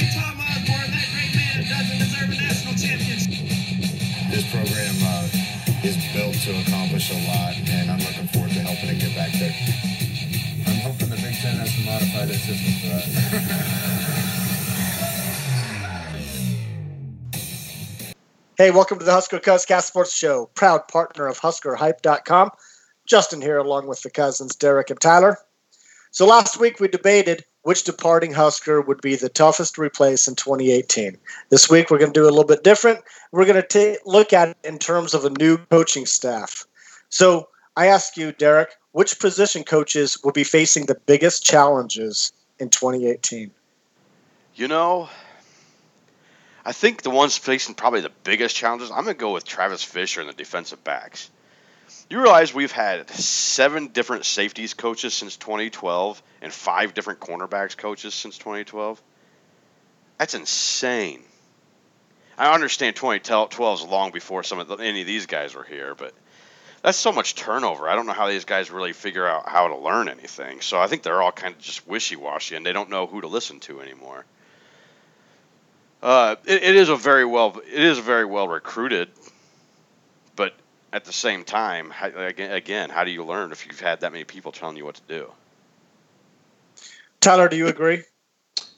only Tom Osborne, that great man, doesn't deserve a national championship. This program uh, is built to accomplish a lot, and I'm looking forward to helping it get back there. I'm hoping the Big Ten has to modify their system for us. Hey, welcome to the Husker Cuzcast Sports Show, proud partner of HuskerHype.com. Justin here, along with the cousins Derek and Tyler. So last week we debated which departing Husker would be the toughest to replace in 2018. This week we're going to do a little bit different. We're going to look at it in terms of a new coaching staff. So I ask you, Derek, which position coaches will be facing the biggest challenges in 2018? You know, I think the ones facing probably the biggest challenges, I'm going to go with Travis Fisher and the defensive backs. You realize we've had seven different safeties coaches since 2012 and five different cornerbacks coaches since 2012? That's insane. I understand 2012 is long before some of the, any of these guys were here, but that's so much turnover. I don't know how these guys really figure out how to learn anything. So I think they're all kind of just wishy-washy and they don't know who to listen to anymore. Uh, it, it is a very well it is very well recruited, at the same time, how, again, again, how do you learn if you've had that many people telling you what to do? Tyler, do you agree?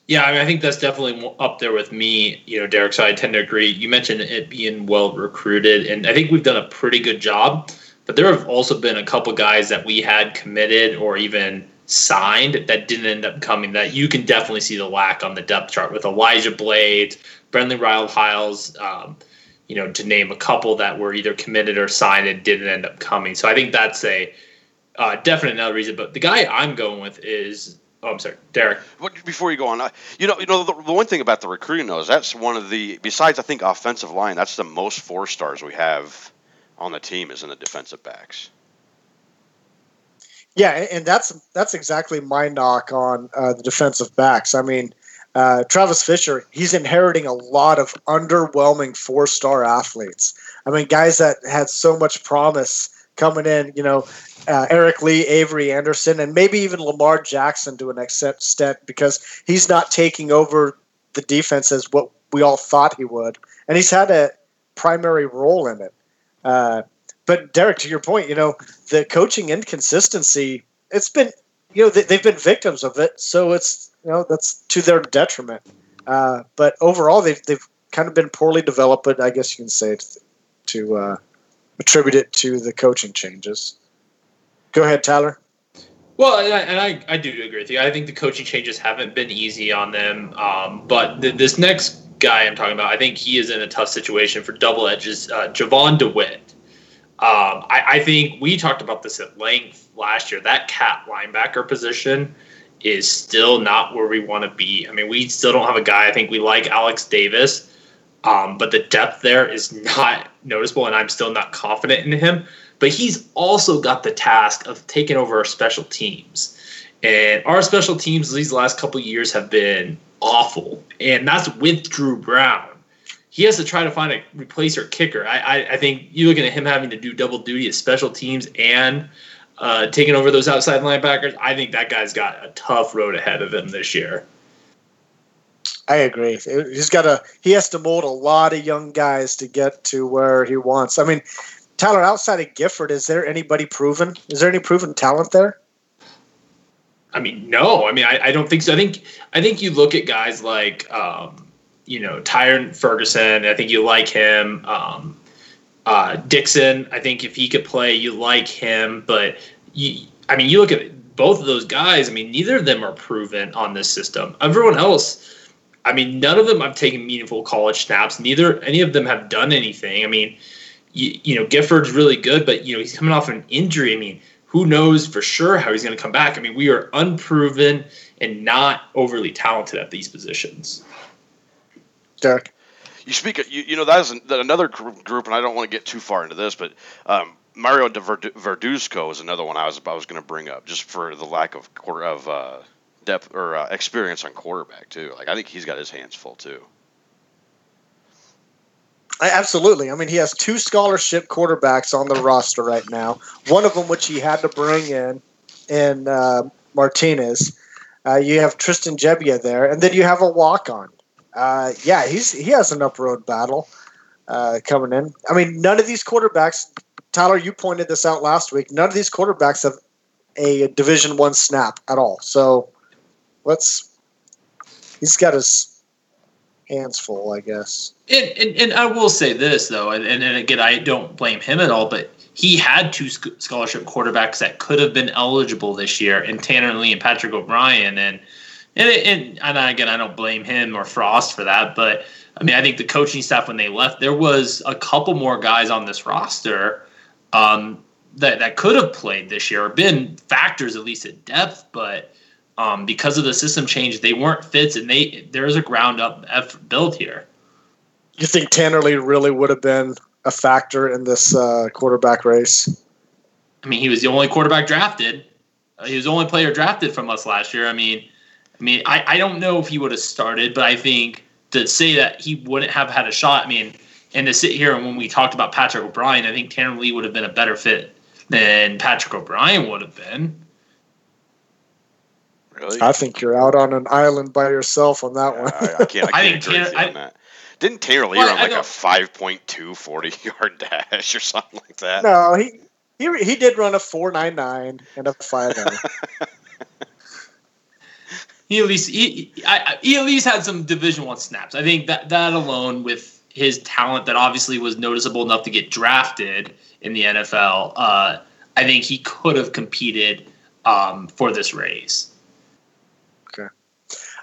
Yeah, I mean, I think that's definitely up there with me, you know, Derek. So I tend to agree. You mentioned it being well recruited, and I think we've done a pretty good job. But there have also been a couple guys that we had committed or even signed that didn't end up coming that you can definitely see the lack on the depth chart with Elijah Blades, Brendan Radley-Hiles, um, you know, to name a couple that were either committed or signed and didn't end up coming. So I think that's a uh, definite another reason. But the guy I'm going with is Oh, I'm sorry, Derek. Before you go on, you know, you know, the, the, one thing about the recruiting though is that's one of the besides I think offensive line, that's the most four stars we have on the team is in the defensive backs. Yeah, and that's that's exactly my knock on uh, the defensive backs. I mean, uh, Travis Fisher, he's inheriting a lot of underwhelming four star athletes. I mean, guys that had so much promise coming in. You know, uh, Eric Lee, Avery Anderson, and maybe even Lamar Jackson to an extent because he's not taking over the defense as what we all thought he would, and he's had a primary role in it. Uh, but Derek, to your point, you know, the coaching inconsistency, it's been, you know, they, have been victims of it. So it's, you know, that's to their detriment. Uh, but overall, they've, they've kind of been poorly developed, but I guess you can say to, to uh, attribute it to the coaching changes. Go ahead, Tyler. Well, and I, and I, I, do agree with you. I think the coaching changes haven't been easy on them. Um, but th- this next guy I'm talking about, I think he is in a tough situation for double edges. Uh, Jovan Dewitt. Um, I, I, think we talked about this at length last year. That cat linebacker position is still not where we want to be. I mean, we still don't have a guy. I think we like Alex Davis, um, but the depth there is not noticeable, and I'm still not confident in him. But he's also got the task of taking over our special teams. And our special teams these last couple years have been awful. And that's with Drew Brown he has to try to find a replacer kicker. I, I, I think you looking at him having to do double duty at special teams and uh, taking over those outside linebackers. I think that guy's got a tough road ahead of him this year. I agree. He's got a he has to mold a lot of young guys to get to where he wants. I mean, Tyler, outside of Gifford, is there anybody proven? Is there any proven talent there? I mean, no. I mean, I, I don't think so. I think I think you look at guys like um, you know, Tyron Ferguson. I think you like him. Um, uh, Dixon. I think if he could play, you like him. But you, I mean, you look at both of those guys. I mean, neither of them are proven on this system. Everyone else. I mean, none of them have taken meaningful college snaps. Neither any of them have done anything. I mean, you, you know, Gifford's really good, but you know he's coming off an injury. I mean, who knows for sure how he's going to come back? I mean, we are unproven and not overly talented at these positions. Derek. You speak, you, you know, that is that another group, and I don't want to get too far into this, but um, Mario de Verduzco is another one I was I was going to bring up just for the lack of of uh, depth or uh, experience on quarterback too. Like I think he's got his hands full too. Absolutely. I mean, he has two scholarship quarterbacks on the roster right now. One of them, which he had to bring in, in uh, Martinez. Uh, you have Tristan Gebbia there, and then you have a walk on uh, yeah, he's he has an up road battle uh, coming in. I mean, none of these quarterbacks. Tyler, you pointed this out last week. None of these quarterbacks have a Division One snap at all. So let's. He's got his hands full, I guess. And, and, and I will say this though, and, and again, I don't blame him at all, but he had two sc- scholarship quarterbacks that could have been eligible this year, and Tanner Lee and Patrick O'Brien, and and and, and again, I don't blame him or Frost for that, but I mean, I think the coaching staff when they left, there was a couple more guys on this roster um, that that could have played this year or been factors at least at depth, but um, because of the system change, they weren't fits, and they there's a ground up effort built here. You think Tanner Lee really would have been a factor in this uh, quarterback race? I mean, he was the only quarterback drafted. Uh, he was the only player drafted from us last year. I mean, I mean, I, I don't know if he would have started, but I think to say that he wouldn't have had a shot. I mean, and to sit here and when we talked about Patrick O'Brien, I think Tanner Lee would have been a better fit than Patrick O'Brien would have been. Really? I think you're out on an island by yourself on that Yeah, one. I, I can't. I I can't think agree with you Tanner- on that. Didn't Taylor Lee Well, run like a don't- 5.2 40 yard dash or something like that? no, he he he did run a four nine nine and a five oh. zero. He at least he, I, he at least had some Division One snaps. I think that that alone, with his talent, that obviously was noticeable enough to get drafted in the NFL. Uh, I think he could have competed um, for this race.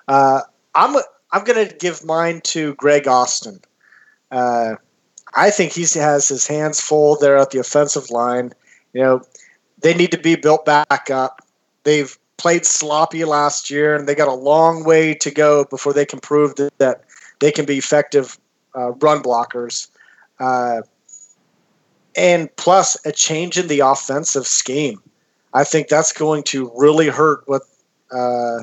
Uh, I'm I'm gonna give mine to Greg Austin. Uh, I think he has his hands full there at the offensive line. You know, they need to be built back up. They've played sloppy last year, and they got a long way to go before they can prove that, that they can be effective uh, run blockers. Uh, and plus, a change in the offensive scheme. I think that's going to really hurt what uh,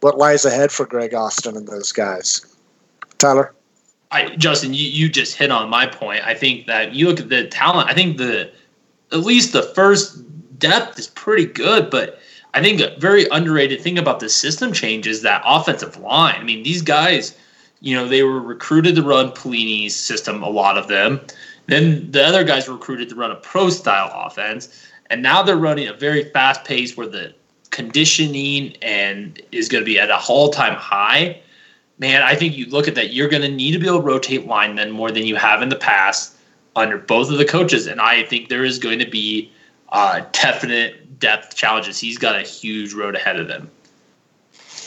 what lies ahead for Greg Austin and those guys. Tyler, I, Justin, you, you just hit on my point. I think that you look at the talent. I think the at least the first depth is pretty good, but I think a very underrated thing about the system change is that offensive line. I mean, these guys, you know, they were recruited to run Pelini's system, a lot of them. Then the other guys were recruited to run a pro style offense, and now they're running a very fast pace where the conditioning and is going to be at a all time high man, I think you look at that, you're going to need to be able to rotate linemen more than you have in the past under both of the coaches. And I think there is going to be uh, definite depth challenges. He's got a huge road ahead of him.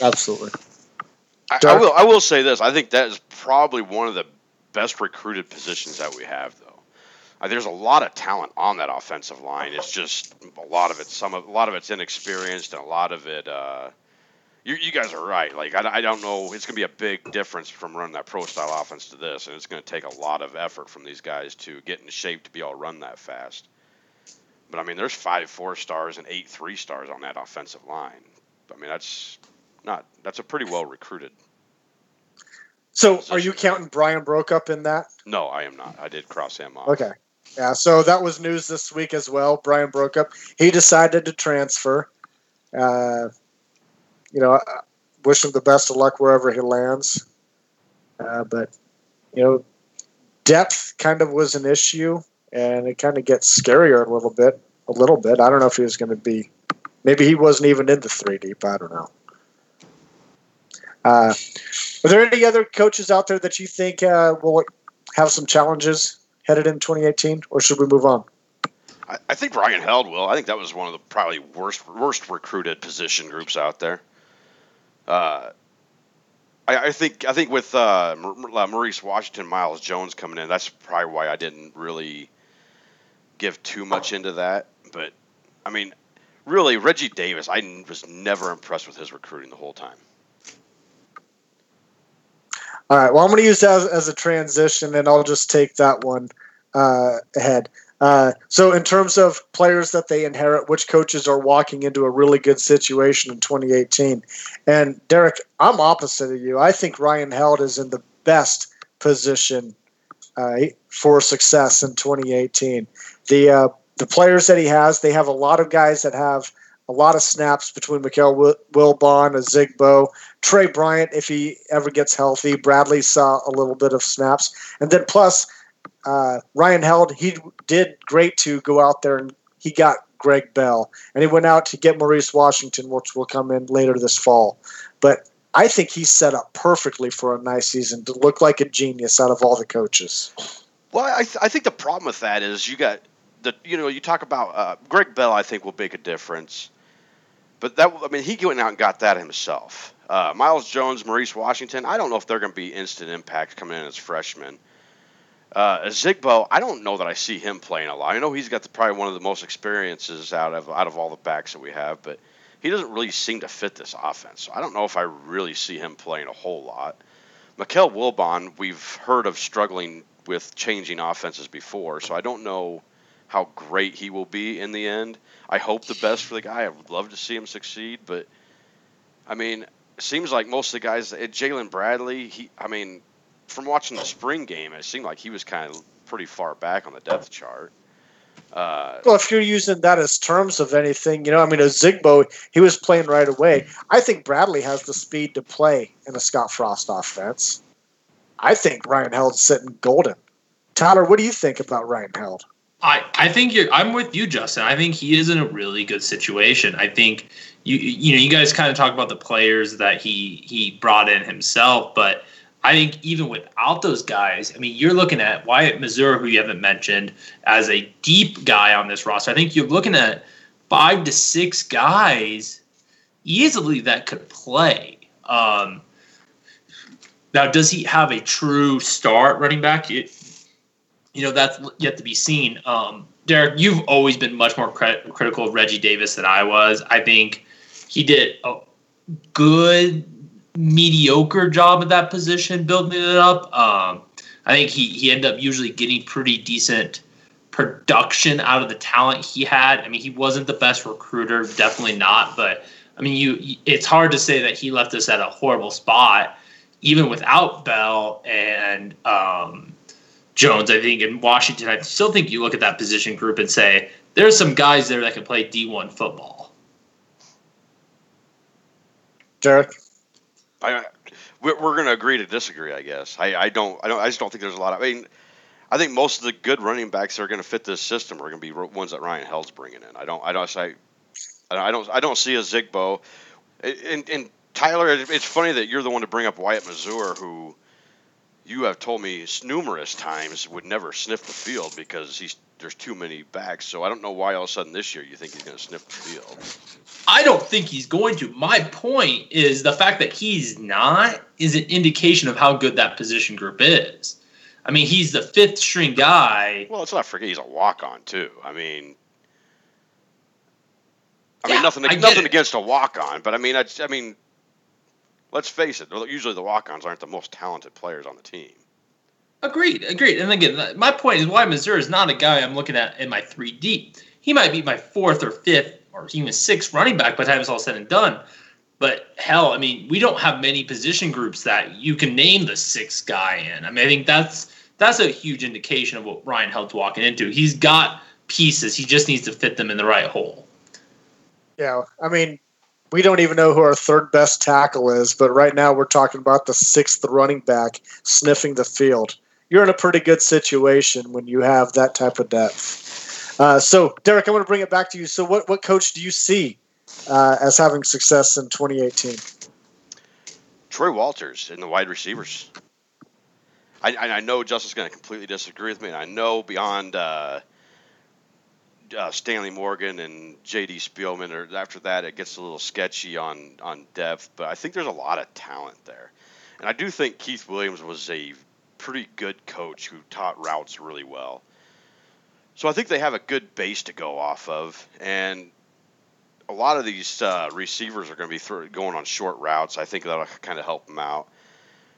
absolutely. I, I will. I will say this. I think that is probably one of the best recruited positions that we have, though. Uh, there's a lot of talent on that offensive line. It's just a lot of it. Some of a lot of it's inexperienced, and a lot of it. Uh, you, you guys are right. Like I, I don't know. It's going to be a big difference from running that pro style offense to this, and it's going to take a lot of effort from these guys to get in shape to be able to run that fast. But I mean, there's five four stars and eight three stars on that offensive line. I mean, that's not that's a pretty well recruited. So, are you counting Bryan Brokop in that? No, I am not. I did cross him off. Okay. Yeah, so that was news this week as well. Bryan Brokop. He decided to transfer. Uh, you know, I wish him the best of luck wherever he lands. Uh, but, you know, depth kind of was an issue, and it kind of gets scarier a little bit. A little bit. I don't know if he was going to be. Maybe he wasn't even in the three deep. I don't know. Uh, are there any other coaches out there that you think uh, will have some challenges headed in 2018, or should we move on? I, I think Ryan Held will. I think that was one of the probably worst worst recruited position groups out there. Uh, I, I think I think with uh, uh, Maurice Washington, Miles Jones coming in, that's probably why I didn't really give too much into that. But I mean, really, Reggie Davis, I was never impressed with his recruiting the whole time. All right. Well, I'm going to use that as, as a transition, and I'll just take that one uh, ahead. Uh, so, in terms of players that they inherit, which coaches are walking into a really good situation in 2018? And Derek, I'm opposite of you. I think Ryan Held is in the best position uh, for success in 2018. The uh, the players that he has, they have a lot of guys that have a lot of snaps between Mikale Wil- Wilbon, Zigbo, Tre Bryant, if he ever gets healthy. Bradley saw a little bit of snaps. And then plus, uh, Ryan Held, he did great to go out there and he got Greg Bell. And he went out to get Maurice Washington, which will come in later this fall. But I think he's set up perfectly for a nice season to look like a genius out of all the coaches. Well, I, th- I think the problem with that is you got the you know you talk about uh, Greg Bell. I think will make a difference, but that I mean he went out and got that himself. Uh, Miles Jones, Maurice Washington. I don't know if they're going to be instant impact coming in as freshmen. Uh, Zigbo, I don't know that I see him playing a lot. I know he's got the, probably one of the most experiences out of out of all the backs that we have, but he doesn't really seem to fit this offense. So I don't know if I really see him playing a whole lot. Mikale Wilbon, we've heard of struggling with changing offenses before, so I don't know how great he will be in the end. I hope the best for the guy. I would love to see him succeed, but I mean, it seems like most of the guys, Jalen Bradley, he, I mean, from watching the spring game, it seemed like he was kind of pretty far back on the depth chart. Uh, Well, if you're using that as terms of anything, you know, I mean, a Zigbo, he was playing right away. I think Bradley has the speed to play in a Scott Frost offense. I think Ryan Held's sitting golden. Tyler, what do you think about Ryan Held? I, I think you're I'm with you, Justin. I think he is in a really good situation. I think you you know you guys kind of talk about the players that he he brought in himself, but I think even without those guys, I mean you're looking at Wyatt Mazour, who you haven't mentioned, as a deep guy on this roster. I think you're looking at five to six guys easily that could play. Um, now, does he have a true start running back? It, you know, that's yet to be seen. Um, Derek, you've always been much more crit- critical of Reggie Davis than I was. I think he did a good, mediocre job at that position, building it up. Um, I think he, he ended up usually getting pretty decent production out of the talent he had. I mean, he wasn't the best recruiter, definitely not. But I mean, you it's hard to say that he left us at a horrible spot, even without Bell and um, Jones. I think in Washington, I still think you look at that position group and say there's some guys there that can play D1 football. Derek? I, we're, we're going to agree to disagree, I guess. I, I don't, I don't, I just don't think there's a lot of. I mean, I think most of the good running backs that are going to fit this system are going to be ones that Ryan Held's bringing in. I don't, I don't say, I don't, I don't see a Zigbo. And, and Tyler, it's funny that you're the one to bring up Wyatt Mazour, who you have told me numerous times would never sniff the field because he's there's too many backs. So I don't know why all of a sudden this year you think he's going to sniff the field. I don't think he's going to. My point is the fact that he's not is an indication of how good that position group is. I mean, he's the fifth string guy. Well, let's not forget he's a walk on too. I mean, I Yeah, mean nothing I nothing it. against a walk on, but I mean I, I mean, let's face it. Usually the walk ons aren't the most talented players on the team. Agreed, agreed. And again, my point is Wyatt Mazour is not a guy I'm looking at in my three deep. He might be my fourth or fifth or even sixth running back by the time it's all said and done. But hell, I mean, we don't have many position groups that you can name the sixth guy in. I mean, I think that's that's a huge indication of what Ryan Held's walking into. He's got pieces. He just needs to fit them in the right hole. Yeah, I mean, we don't even know who our third best tackle is, but right now we're talking about the sixth running back sniffing the field. You're in a pretty good situation when you have that type of depth. Uh, so, Derek, I want to bring it back to you. So, what, what coach do you see uh, as having success in 2018? Troy Walters in the wide receivers. I, I know Justin's going to completely disagree with me, and I know beyond uh, uh, Stanley Morgan and J.D. Spielman, or after that, it gets a little sketchy on on depth. But I think there's a lot of talent there, and I do think Keith Williams was a pretty good coach who taught routes really well. So I think they have a good base to go off of, and a lot of these uh, receivers are going to be throw, going on short routes. I think that'll kind of help them out.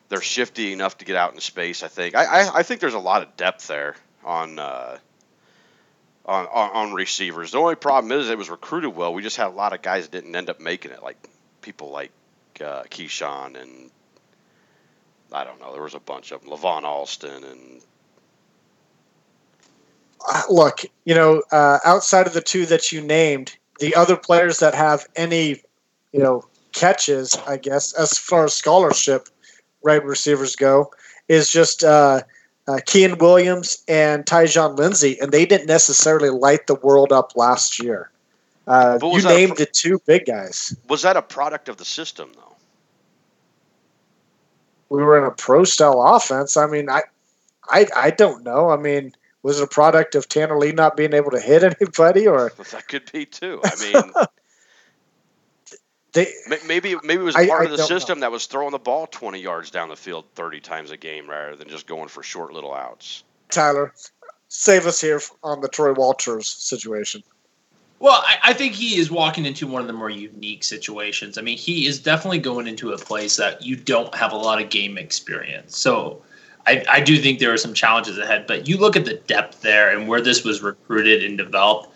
They're shifty enough to get out in space. I think. I, I, I think there's a lot of depth there on, uh, on on on receivers. The only problem is it was recruited well. We just had a lot of guys that didn't end up making it, like people like uh, Keyshawn and I don't know. There was a bunch of them. Levon Alston and Uh, look, you know, uh, outside of the two that you named, the other players that have any, you know, catches, I guess, as far as scholarship right receivers go, is just uh, uh, Keyan Williams and Tyjon Lindsey, and they didn't necessarily light the world up last year. Uh, you was that a named pro- the two big guys. Was that a product of the system, though? We were in a pro style offense. I mean, I, I, I don't know. I mean, was it a product of Tanner Lee not being able to hit anybody, or That could be too. I mean, they? maybe maybe it was part I of the don't know. system that was throwing the ball 20 yards down the field 30 times a game rather than just going for short little outs. Tyler, save us here on the Troy Walters situation. Well, I, I think he is walking into one of the more unique situations. I mean, he is definitely going into a place that you don't have a lot of game experience. So I, I do think there are some challenges ahead. But you look at the depth there and where this was recruited and developed.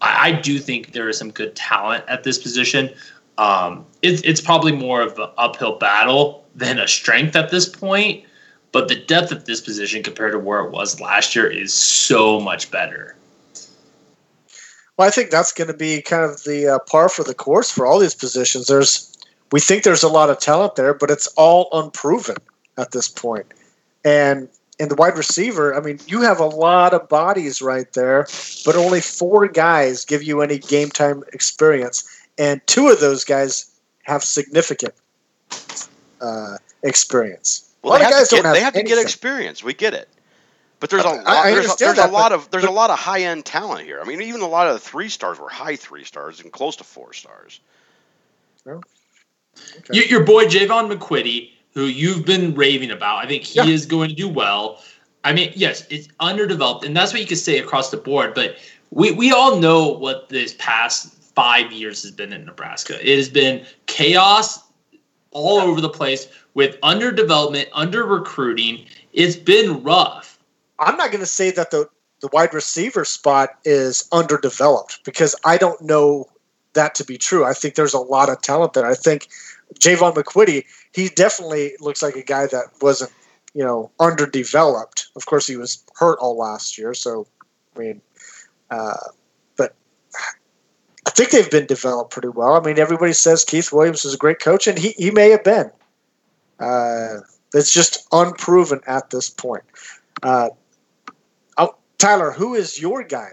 I, I do think there is some good talent at this position. Um, it's it's probably more of an uphill battle than a strength at this point. But the depth at this position compared to where it was last year is so much better. Well, I think that's going to be kind of the uh, par for the course for all these positions. There's, we think there's a lot of talent there, but it's all unproven at this point. And in the wide receiver, I mean, you have a lot of bodies right there, but only four guys give you any game time experience, and two of those guys have significant uh, experience. Well, a lot they of have, guys to get, don't have they have to get experience. We get it. But there's a I- lot, I there's, a, there's that, a lot but- of there's a lot of high end talent here. I mean, even a lot of the three stars were high three stars and close to four stars. Okay. Your, your boy Jaevon McQuitty, who you've been raving about, I think he Yeah. is going to do well. I mean, yes, it's underdeveloped, and that's what you can say across the board. But we, we all know what this past five years has been in Nebraska. It has been chaos all over the place with underdevelopment, under recruiting. It's been rough. I'm not going to say that the the wide receiver spot is underdeveloped because I don't know that to be true. I think there's a lot of talent there. I think Jaevon McQuitty, he definitely looks like a guy that wasn't, you know, underdeveloped. Of course, he was hurt all last year, so I mean, uh, think they've been developed pretty well. I mean, everybody says Keith Williams is a great coach, and he, he may have been. Uh, it's just unproven at this point. Uh, oh, Tyler, who is your guy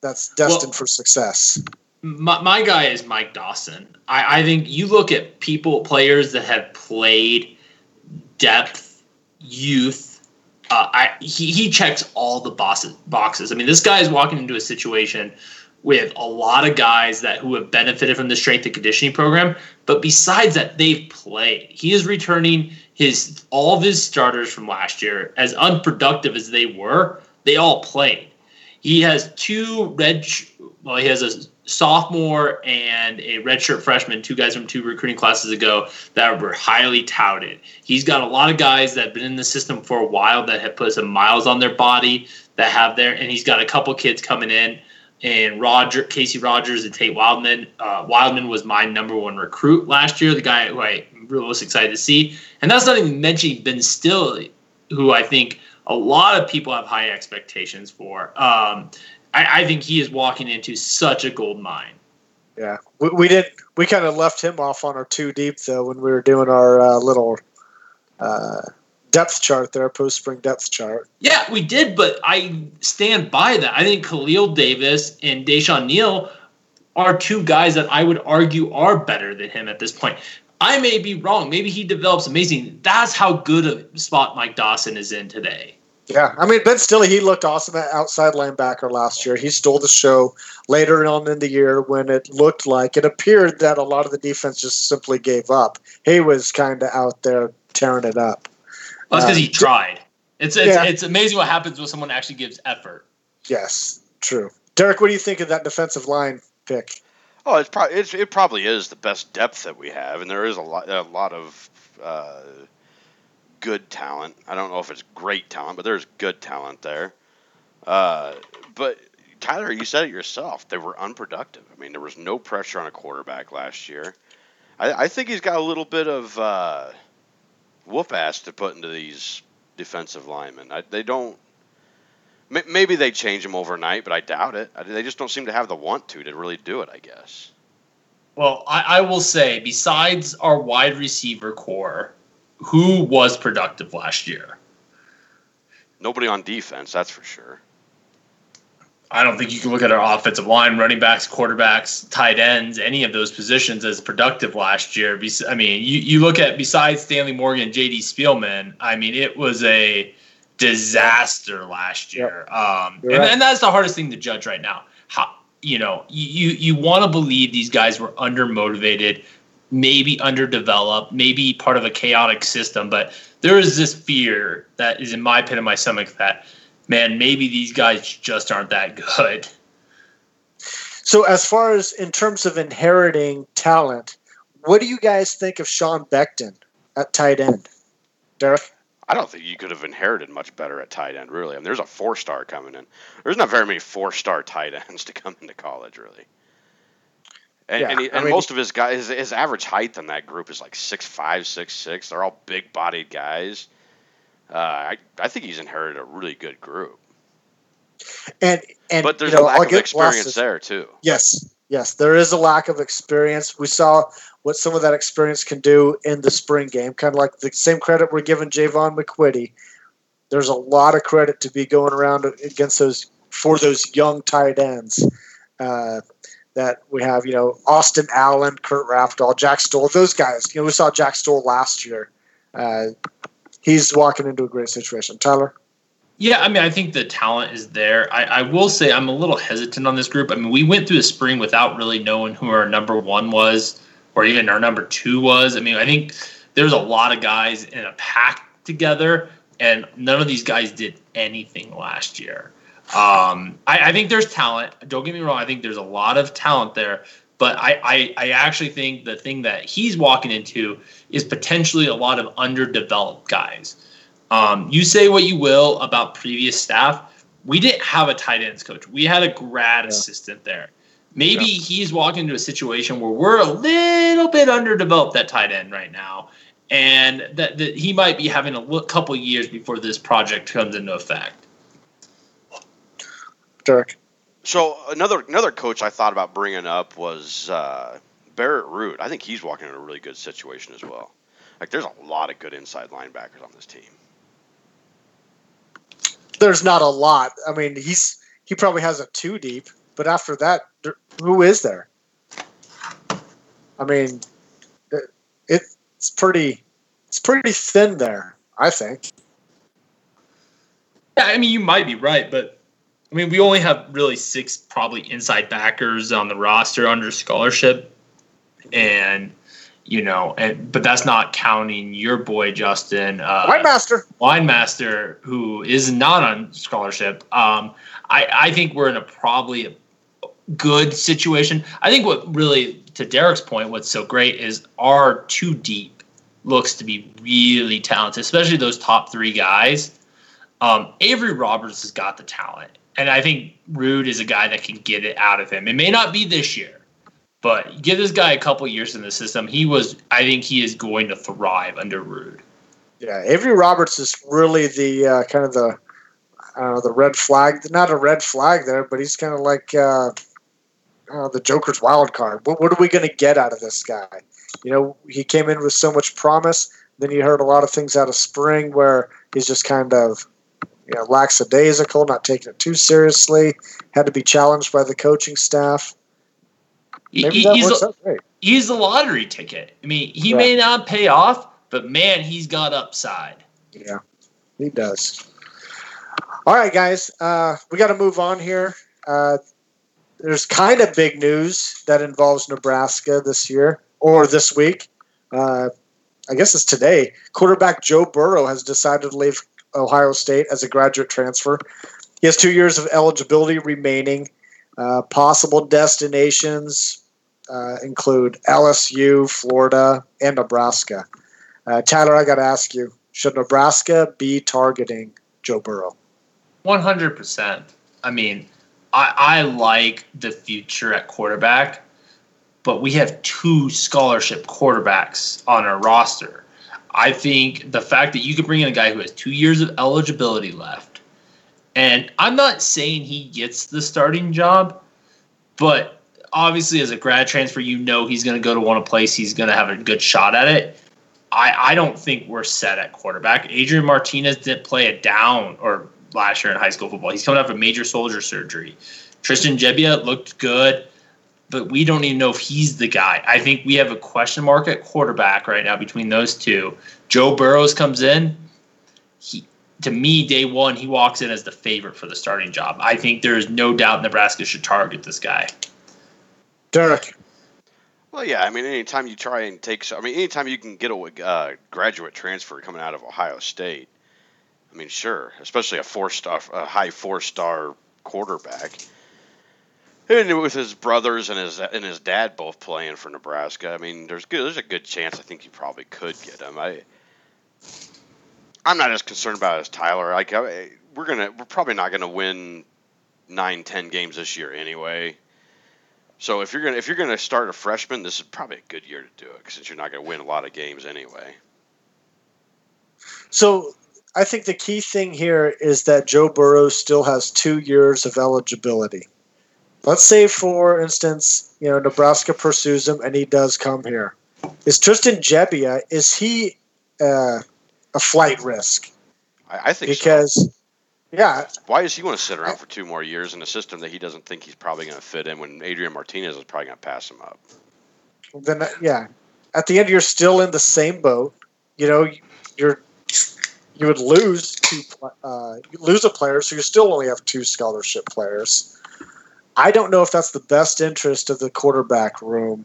that's destined Well- for success? My, my guy is Mike Dawson. I, I think you look at people, players that have played depth, youth. Uh, I he, he checks all the bosses, boxes. I mean, this guy is walking into a situation with a lot of guys that who have benefited from the strength and conditioning program. But besides that, they've played. He is returning his all of his starters from last year, as unproductive as they were. They all played. He has two red. Well, he has a sophomore and a redshirt freshman, two guys from two recruiting classes ago that were highly touted. He's got a lot of guys that have been in the system for a while that have put some miles on their body that have there, and he's got a couple kids coming in. And Roger, Casey Rogers, and Tate Wildeman. Uh, Wildeman was my number one recruit last year. The guy who I really was excited to see, and that's not even mentioning Ben Stille, who I think a lot of people have high expectations for. Um, I, I think he is walking into such a gold mine. Yeah, we, we did. We kind of left him off on our two deep though when we were doing our uh, little uh, depth chart there, post spring depth chart. Yeah, we did, but I stand by that. I think Khalil Davis and DaiShon Neal are two guys that I would argue are better than him at this point. I may be wrong. Maybe he develops amazing. That's how good a spot Mike Dawson is in today. Yeah, I mean Ben Stille, he looked awesome at outside linebacker last year. He stole the show later on in the year when it looked like it appeared that a lot of the defense just simply gave up. He was kind of out there tearing it up. Well, that's because Uh, he tried. It's it's, yeah. it's amazing what happens when someone actually gives effort. Yes, true. Derek, what do you think of that defensive line pick? Oh, it's probably it's, it probably is the best depth that we have, and there is a lot a lot of uh, good talent. I don't know if it's great talent, but there's good talent there. Uh, but Tyler, you said it yourself. They were unproductive. I mean, there was no pressure on a quarterback last year. I, I think he's got a little bit of uh, whoop ass to put into these defensive linemen. I, they don't. Maybe they change them overnight, but I doubt it. They just don't seem to have the want to to really do it. I guess. Well, I, I will say, besides our wide receiver core, who was productive last year? Nobody on defense, that's for sure. I don't think you can look at our offensive line, running backs, quarterbacks, tight ends, any of those positions as productive last year. I mean, you, you look at besides Stanley Morgan, and JD Spielman, I mean, it was a disaster last year. Um, and, right. and that's the hardest thing to judge right now. How, you know, you, you, you want to believe these guys were undermotivated, maybe underdeveloped, maybe part of a chaotic system, but there is this fear that is in my pit of my stomach that man, maybe these guys just aren't that good. So, as far as in terms of inheriting talent, what do you guys think of Sean Beckton at tight end? Derek? I don't think you could have inherited much better at tight end, really. I mean, there's a four star coming in. There's not very many four star tight ends to come into college, really. And, Yeah, and, he, I and mean- most of his guys, his, his average height in that group is like six five, six six. They're all big bodied guys. Uh, I, I think he's inherited a really good group. And and But there's you know, a lack of experience there, too. Yes, yes, there is a lack of experience. We saw what some of that experience can do in the spring game. Kind of like the same credit we're giving Jaevon McQuitty. There's a lot of credit to be going around against those for those young tight ends uh, that we have. You know, Austin Allen, Kurt Rafdal, Jack Stoll. Those guys. You know, we saw Jack Stoll last year. Uh, he's walking into a great situation. Tyler. Yeah, I mean, I think the talent is there. I, I will say I'm a little hesitant on this group. I mean, we went through the spring without really knowing who our number one was or even our number two was. I mean, I think there's a lot of guys in a pack together, and none of these guys did anything last year. Um, I, I think there's talent. Don't get me wrong. I think there's a lot of talent there. But I, I, I actually think the thing that he's walking into is potentially a lot of underdeveloped guys. Um, you say what you will about previous staff. We didn't have a tight ends coach. We had a grad Yeah. assistant there. Maybe he's walking into a situation where we're a little bit underdeveloped at tight end right now, and that, that he might be having a li- couple years before this project comes into effect. Derek. So another another coach I thought about bringing up was uh, Barrett Ruud. I think he's walking in a really good situation as well. Like there's a lot of good inside linebackers on this team. there's not a lot. I mean, he's he probably has a two deep, but after that, who is there? I mean, it, it's pretty it's pretty thin there. I think. Yeah, I mean, you might be right, but I mean, we only have really six probably inside backers on the roster under scholarship, and you know, and but that's not counting your boy Justin uh, White Master. Weinmaster, who is not on scholarship. Um, I I think we're in a probably a good situation. I think what really, to Derek's point, what's so great is our two deep looks to be really talented, especially those top three guys. Um, Avery Roberts has got the talent, and I think Ruud is a guy that can get it out of him. It may not be this year, but give this guy a couple years in the system. He was, I think, he is going to thrive under Ruud. Yeah, Avery Roberts is really the uh, kind of the I the red flag. Not a red flag there, but he's kind of like uh, uh, the Joker's wild card. What, what are we going to get out of this guy? You know, he came in with so much promise. Then you heard a lot of things out of spring where he's just kind of you know lackadaisical, not taking it too seriously. Had to be challenged by the coaching staff. Maybe that he's, works a, out great. he's a lottery ticket. I mean, he may not pay off, but man, he's got upside. Yeah, he does. All right, guys, uh, we got to move on here. Uh, there's kind of big news that involves Nebraska this year or this week. Uh, I guess it's today. Quarterback Joe Burrow has decided to leave Ohio State as a graduate transfer. He has two years of eligibility remaining. Uh, possible destinations uh, include LSU, Florida, and Nebraska. Uh, Tyler, I got to ask you: Should Nebraska be targeting Joe Burrow? One hundred percent. I mean, I, I like the future at quarterback, but we have two scholarship quarterbacks on our roster. I think the fact that you could bring in a guy who has two years of eligibility left And I'm not saying he gets the starting job, but obviously, as a grad transfer, you know he's going to go to one place, he's going to have a good shot at it. I, I don't think we're set at quarterback. Adrian Martinez didn't play a down or last year in high school football. He's coming off a major shoulder surgery. Tristan Gebbia looked good, but we don't even know if he's the guy. I think we have a question mark at quarterback right now between those two. Joe Burrows comes in. He to me, day one, he walks in as the favorite for the starting job. I think there is no doubt Nebraska should target this guy. Derek. Well, yeah. I mean, anytime you try and take, I mean, anytime you can get a uh, graduate transfer coming out of Ohio State, I mean, sure, especially a four star, a high four star quarterback, and with his brothers and his and his dad both playing for Nebraska. I mean, there's good, there's a good chance I think you probably could get him. I, I'm not as concerned about it as Tyler. Like, I, we're gonna, we're probably not gonna win nine, ten games this year anyway. So if you're gonna if you're gonna start a freshman, this is probably a good year to do it since you're not gonna win a lot of games anyway. So I think the key thing here is that Joe Burrow still has two years of eligibility. Let's say, for instance, you know Nebraska pursues him and he does come here. Is Tristan Gebbia is he uh, a flight risk? I, I think so. Because yeah, Why does he want to sit around for two more years in a system that he doesn't think he's probably going to fit in when Adrian Martinez is probably going to pass him up? then yeah, at the end you're still in the same boat. You know, you're you would lose two uh, lose a player, so you still only have two scholarship players. I don't know if that's the best interest of the quarterback room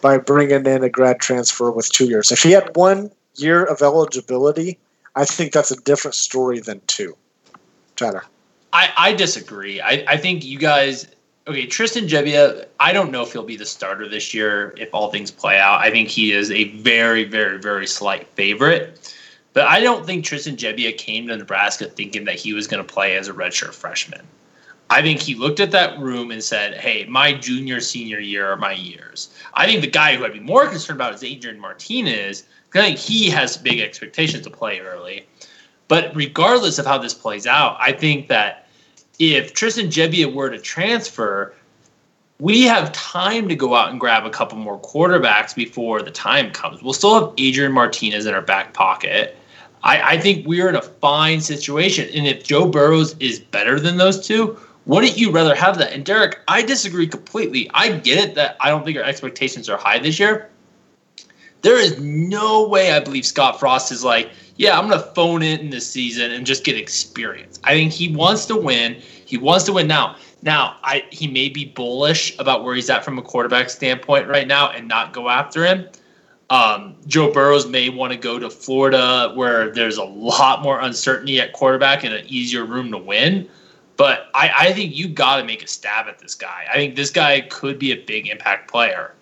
by bringing in a grad transfer with two years. If he had one year of eligibility, I think that's a different story than two. Tyler. I, I disagree. I, I think you guys okay, Tristan Gebbia, I don't know if he'll be the starter this year if all things play out. I think he is a very, very, very slight favorite. But I don't think Tristan Gebbia came to Nebraska thinking that he was going to play as a redshirt freshman. I think he looked at that room and said, Hey, my junior, senior year are my years. I think the guy who I'd be more concerned about is Adrian Martinez. I think he has big expectations to play early. But regardless of how this plays out, I think that if Tristan Gebbia were to transfer, we have time to go out and grab a couple more quarterbacks before the time comes. We'll still have Adrian Martinez in our back pocket. I, I think we're in a fine situation. And if Joe Burrows is better than those two, wouldn't you rather have that? And Derek, I disagree completely. I get it that I don't think our expectations are high this year. There is no way I believe Scott Frost is like, yeah, I'm going to phone it in this season and just get experience. I think he wants to win. He wants to win now. Now, I he may be bullish about where he's at from a quarterback standpoint right now and not go after him. Um, Joe Burrows may want to go to Florida where there's a lot more uncertainty at quarterback and an easier room to win. But I, I think you got to make a stab at this guy. I think this guy could be a big impact player.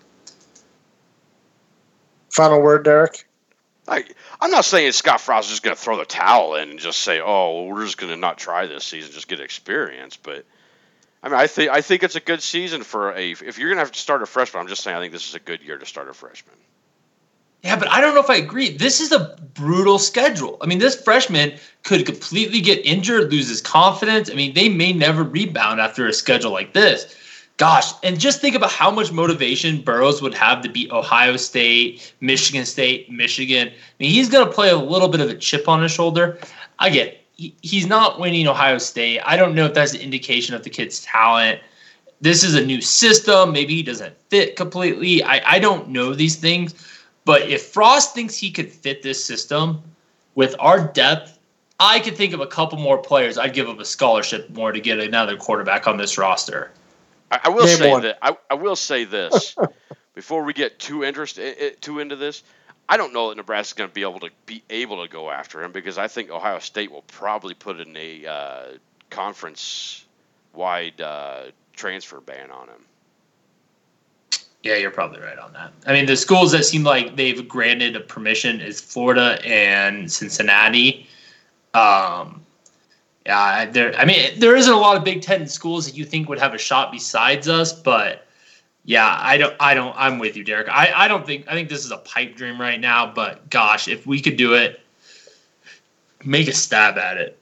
Final word, Derek. I, I'm not saying Scott Frost is just going to throw the towel in and just say, "Oh, well, we're just going to not try this season, just get experience." But I mean, I think I think it's a good season for a. If you're going to have to start a freshman, I'm just saying I think this is a good year to start a freshman. Yeah, but I don't know if I agree. This is a brutal schedule. I mean, this freshman could completely get injured, lose his confidence. I mean, they may never rebound after a schedule like this. Gosh, and just think about how much motivation Burrows would have to beat Ohio State, Michigan State, Michigan. I mean, he's going to play a little bit of a chip on his shoulder. I get. He, he's not winning Ohio State. I don't know if that's an indication of the kid's talent. This is a new system. Maybe he doesn't fit completely. I, I don't know these things. But if Frost thinks he could fit this system with our depth, I could think of a couple more players. I'd give him a scholarship more to get another quarterback on this roster. I, I will Name say one. that I, I will say this before we get too interest i- i- too into this. I don't know that Nebraska's going to be able to be able to go after him because I think Ohio State will probably put in a uh, conference wide uh, transfer ban on him. Yeah, you're probably right on that. I mean, the schools that seem like they've granted a permission is Florida and Cincinnati. Um, yeah, there. I mean, there isn't a lot of Big Ten schools that you think would have a shot besides us, but yeah, I don't. I don't. I'm with you, Derek. I, I don't think. I think this is a pipe dream right now. But gosh, if we could do it, make a stab at it.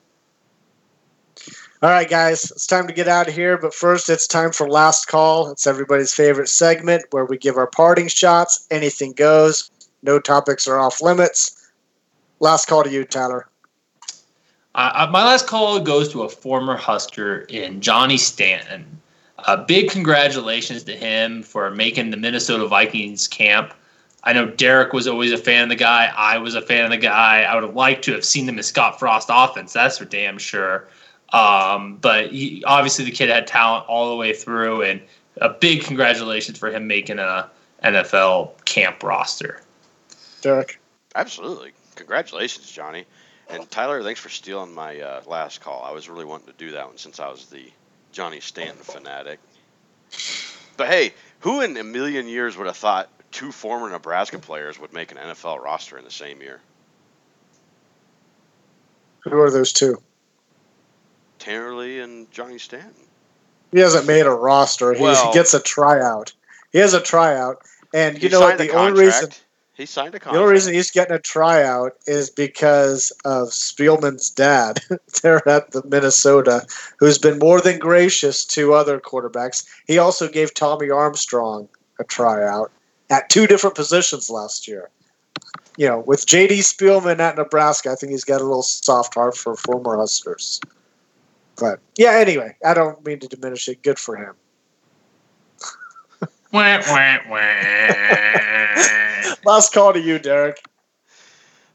All right, guys, it's time to get out of here. But first, it's time for last call. It's everybody's favorite segment where we give our parting shots. Anything goes. No topics are off limits. Last call to you, Tyler. Uh, my last call goes to a former Husker in Johnny Stanton. A big congratulations to him for making the Minnesota Vikings camp. I know Derek was always a fan of the guy. I was a fan of the guy. I would have liked to have seen him in Scott Frost offense. That's for damn sure. Um, but he, obviously, the kid had talent all the way through, and a big congratulations for him making a NFL camp roster. Derek. Absolutely. Congratulations, Johnny. And Tyler, thanks for stealing my uh, last call. I was really wanting to do that one since I was the Johnny Stanton fanatic. But hey, who in a million years would have thought two former Nebraska players would make an NFL roster in the same year? Who are those two? Tanner Lee and Johnny Stanton. He hasn't made a roster. He, Well- gets a tryout. He has a tryout. And you know what? The only reason. He signed a contract. The only reason he's getting a tryout is because of Spielman's dad there at the Minnesota, who's been more than gracious to other quarterbacks. He also gave Tommy Armstrong a tryout at two different positions last year. You know, with JD Spielman at Nebraska, I think he's got a little soft heart for former Huskers. But yeah, anyway, I don't mean to diminish it. Good for him. Wah, wah, wah. Last call to you, Derek.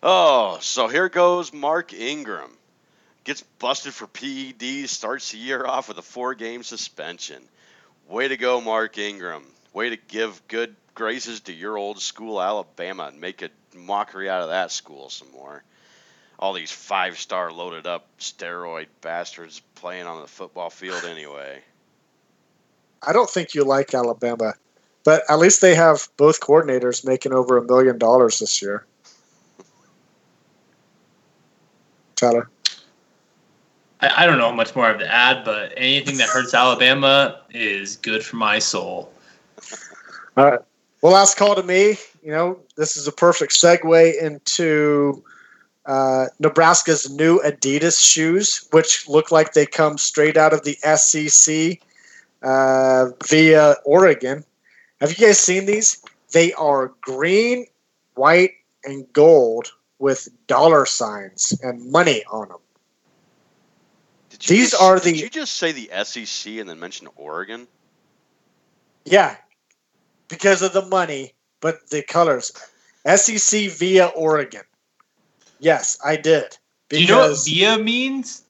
Oh, so here goes Mark Ingram. Gets busted for PEDs, starts the year off with a four game suspension. Way to go, Mark Ingram. Way to give good graces to your old school, Alabama, and make a mockery out of that school some more. All these five star loaded up steroid bastards playing on the football field anyway. I don't think you like Alabama, but at least they have both coordinators making over a million dollars this year. Tyler. I, I don't know much more I have to add, but anything that hurts Alabama is good for my soul. All right. Well, last call to me. You know, this is a perfect segue into uh, Nebraska's new Adidas shoes, which look like they come straight out of the SEC uh, via Oregon. Have you guys seen these? They are green, white, and gold with dollar signs and money on them. Did These just- are Did the- you just say the SEC and then mention Oregon? Yeah, because of the money, but the colors. SEC via Oregon. Yes, I did. Do you know what via means?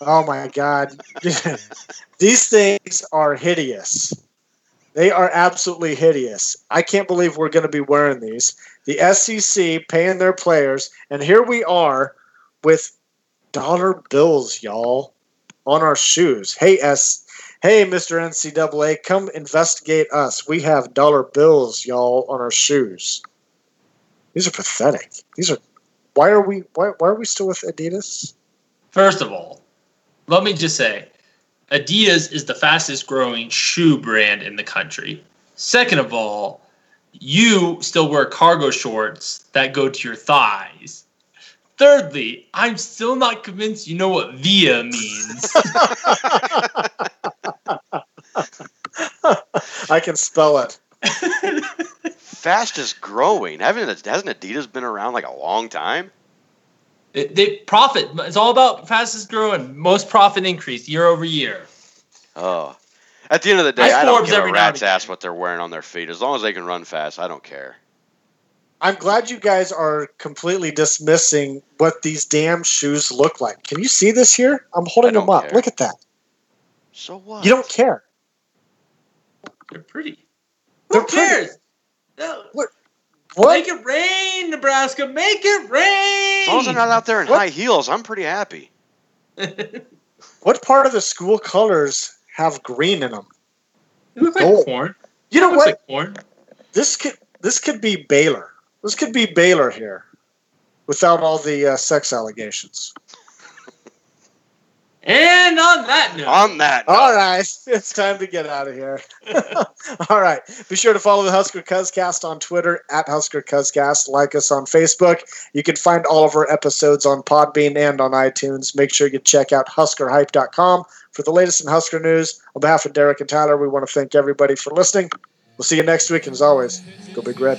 Oh my god. These things are hideous. They are absolutely hideous. I can't believe we're going to be wearing these. The SEC paying their players, and here we are with dollar bills, y'all, on our shoes. Hey, S. Hey, Mr. NCAA, come investigate us. We have dollar bills, y'all, on our shoes. These are pathetic. These are. Why are we? Why, why are we still with Adidas? First of all, let me just say, Adidas is the fastest growing shoe brand in the country. Second of all, you still wear cargo shorts that go to your thighs. Thirdly, I'm still not convinced you know what via means. I can spell it. Fastest growing. Haven't hasn't Adidas been around like a long time? It- they profit. It's all about fastest growing, most profit increase year over year. Oh. At the end of the day, Nice I don't give a every now rat's ass what they're wearing on their feet. As long as they can run fast, I don't care. I'm glad you guys are completely dismissing what these damn shoes look like. Can you see this here? I'm holding them up. care. Look at that. So what? You don't care. They're pretty. They're Who pretty. Cares? No, What? Make it rain, Nebraska. Make it rain. As long as they're not out there in What? high heels, I'm pretty happy. What part of the school colors have green in them? They look like Gold. corn. You know Looks what? Like corn. This could this could be Baylor. This could be Baylor here, without all the uh, sex allegations. And on that note, On that, All right, it's time to get out of here. All right, be sure to follow the Husker Cuzcast on Twitter at Husker Cuzcast. Like us on Facebook. You can find all of our episodes on Podbean and on iTunes. Make sure you check out HuskerHype.com for the latest in Husker news. On behalf of Derek and Tyler, we want to thank everybody for listening. We'll see you next week, and as always, go Big Red.